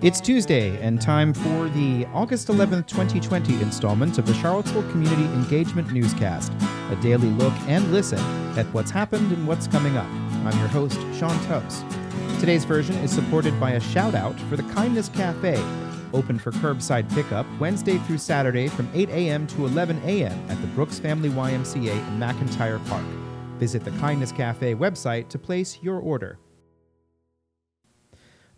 It's Tuesday and time for the August 11th, 2020 installment of the Charlottesville Community Engagement Newscast, a daily look and listen at what's happened and what's coming up. I'm your host, Sean Tubbs. Today's version is supported by a shout out for the Kindness Cafe, open for curbside pickup Wednesday through Saturday from 8 a.m. to 11 a.m. at the Brooks Family YMCA in McIntyre Park. Visit the Kindness Cafe website to place your order.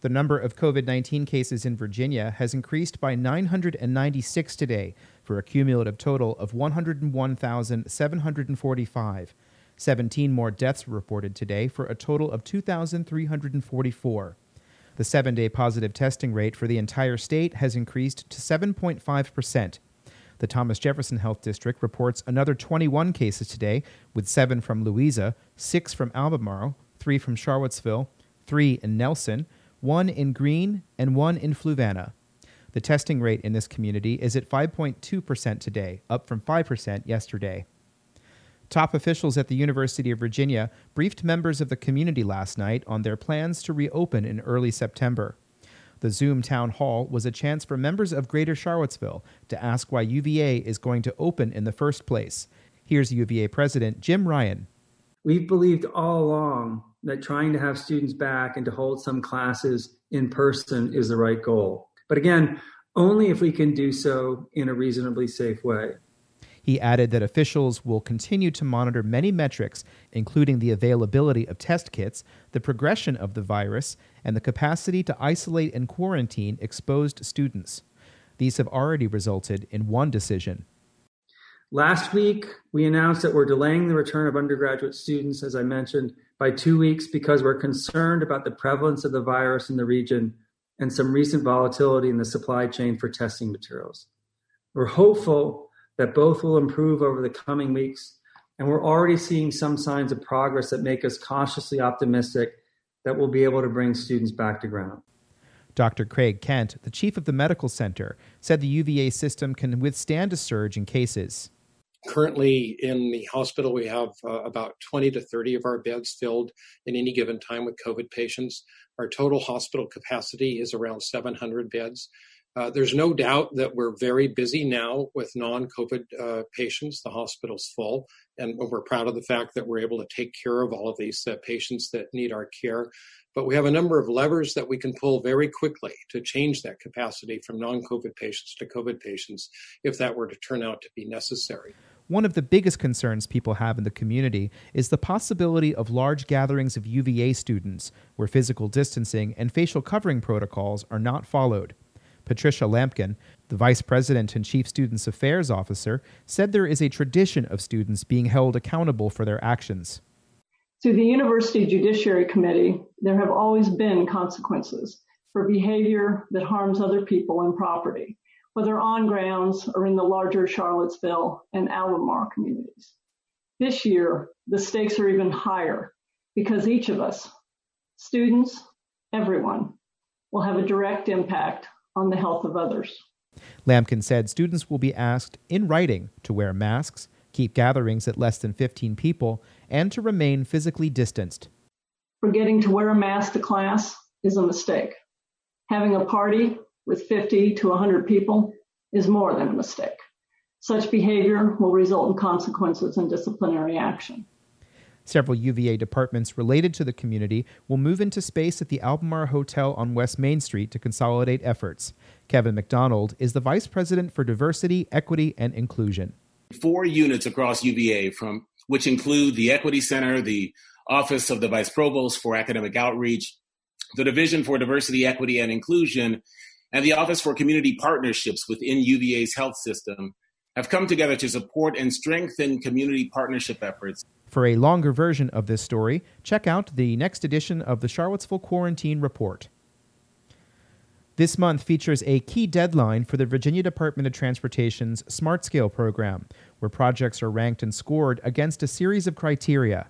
The number of COVID 19 cases in Virginia has increased by 996 today for a cumulative total of 101,745. 17 more deaths reported today for a total of 2,344. The seven day positive testing rate for the entire state has increased to 7.5%. The Thomas Jefferson Health District reports another 21 cases today, with seven from Louisa, six from Albemarle, three from Charlottesville, three in Nelson, one in Greene and one in Fluvanna. The testing rate in this community is at 5.2% today, up from 5% yesterday. Top officials at the University of Virginia briefed members of the community last night on their plans to reopen in early September. The Zoom town hall was a chance for members of Greater Charlottesville to ask why UVA is going to open in the first place. Here's UVA President Jim Ryan. We've believed all along that trying to have students back and to hold some classes in person is the right goal. But again, only if we can do so in a reasonably safe way. He added that officials will continue to monitor many metrics, including the availability of test kits, the progression of the virus, and the capacity to isolate and quarantine exposed students. These have already resulted in one decision. Last week, we announced that we're delaying the return of undergraduate students, as I mentioned, by two weeks because we're concerned about the prevalence of the virus in the region and some recent volatility in the supply chain for testing materials. We're hopeful that both will improve over the coming weeks, and we're already seeing some signs of progress that make us cautiously optimistic that we'll be able to bring students back to ground. Dr. Craig Kent, the chief of the medical center, said the UVA system can withstand a surge in cases. Currently, in the hospital, we have uh, about 20 to 30 of our beds filled in any given time with COVID patients. Our total hospital capacity is around 700 beds. Uh, there's no doubt that we're very busy now with non COVID uh, patients. The hospital's full, and we're proud of the fact that we're able to take care of all of these uh, patients that need our care. But we have a number of levers that we can pull very quickly to change that capacity from non COVID patients to COVID patients if that were to turn out to be necessary. One of the biggest concerns people have in the community is the possibility of large gatherings of UVA students where physical distancing and facial covering protocols are not followed. Patricia Lampkin, the Vice President and Chief Students Affairs Officer, said there is a tradition of students being held accountable for their actions. To the University Judiciary Committee, there have always been consequences for behavior that harms other people and property, whether on grounds or in the larger Charlottesville and Albemarle communities. This year, the stakes are even higher because each of us, students, everyone, will have a direct impact on the health of others. Lampkin said students will be asked in writing to wear masks, keep gatherings at less than 15 people, and to remain physically distanced. Forgetting to wear a mask to class is a mistake. Having a party with 50 to 100 people is more than a mistake. Such behavior will result in consequences and disciplinary action. Several UVA departments related to the community will move into space at the Albemarle Hotel on West Main Street to consolidate efforts. Kevin McDonald is the Vice President for Diversity, Equity, and Inclusion. Four units across UVA, from which include the Equity Center, the Office of the Vice Provost for Academic Outreach, the Division for Diversity, Equity, and Inclusion, and the Office for Community Partnerships within UVA's health system, have come together to support and strengthen community partnership efforts. For a longer version of this story, check out the next edition of the Charlottesville Quarantine Report. This month features a key deadline for the Virginia Department of Transportation's Smart Scale program, where projects are ranked and scored against a series of criteria.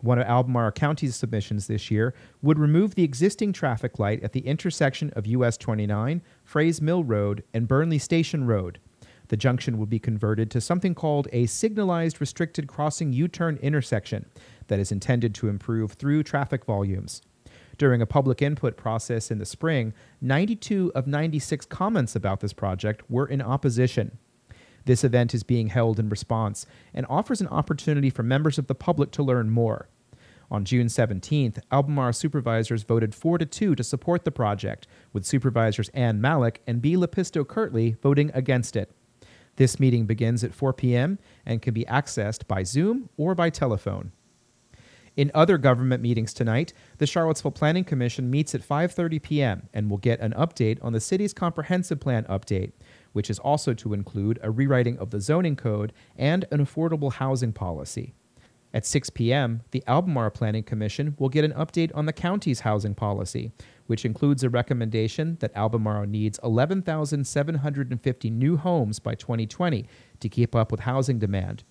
One of Albemarle County's submissions this year would remove the existing traffic light at the intersection of US 29, Frays Mill Road, and Burnley Station Road. The junction would be converted to something called a signalized restricted crossing U turn intersection that is intended to improve through traffic volumes. During a public input process in the spring, 92 of 96 comments about this project were in opposition. This event is being held in response and offers an opportunity for members of the public to learn more. On June 17th, Albemarle supervisors voted 4 to 2 to support the project, with supervisors Ann Mallek and Bea LaPisto Kirtley voting against it. This meeting begins at 4 p.m. and can be accessed by Zoom or by telephone. In other government meetings tonight, the Charlottesville Planning Commission meets at 5:30 p.m. and will get an update on the city's comprehensive plan update, which is also to include a rewriting of the zoning code and an affordable housing policy. At 6 p.m., the Albemarle Planning Commission will get an update on the county's housing policy, which includes a recommendation that Albemarle needs 11,750 new homes by 2020 to keep up with housing demand.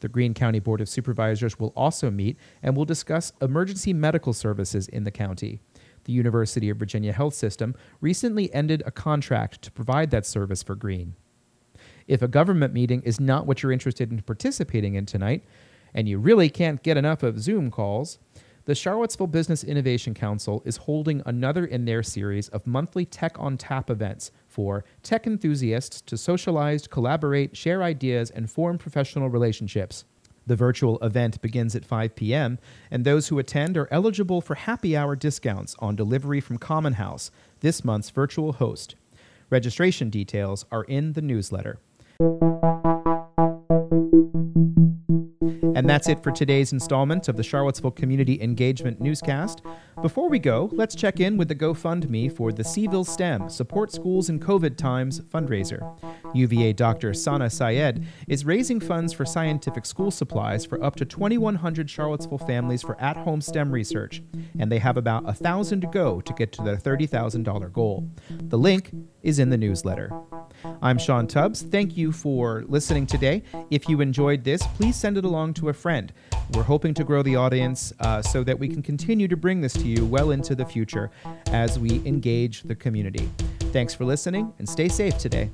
The Greene County Board of Supervisors will also meet and will discuss emergency medical services in the county. The University of Virginia Health System recently ended a contract to provide that service for Greene. If a government meeting is not what you're interested in participating in tonight, and you really can't get enough of Zoom calls, the Charlottesville Business Innovation Council is holding another in their series of monthly Tech on Tap events for tech enthusiasts to socialize, collaborate, share ideas, and form professional relationships. The virtual event begins at 5 p.m., and those who attend are eligible for happy hour discounts on delivery from Common House, this month's virtual host. Registration details are in the newsletter. And that's it for today's installment of the Charlottesville Community Engagement Newscast. Before we go, let's check in with the GoFundMe for the C'ville STEM Support Schools in COVID Times fundraiser. UVA Dr. Sana Syed is raising funds for scientific school supplies for up to 2,100 Charlottesville families for at home STEM research, and they have about a thousand to go to get to their $30,000 goal. The link is in the newsletter. I'm Sean Tubbs. Thank you for listening today. If you enjoyed this, please send it along to a friend. We're hoping to grow the audience uh, so that we can continue to bring this to you well into the future as we engage the community. Thanks for listening and stay safe today.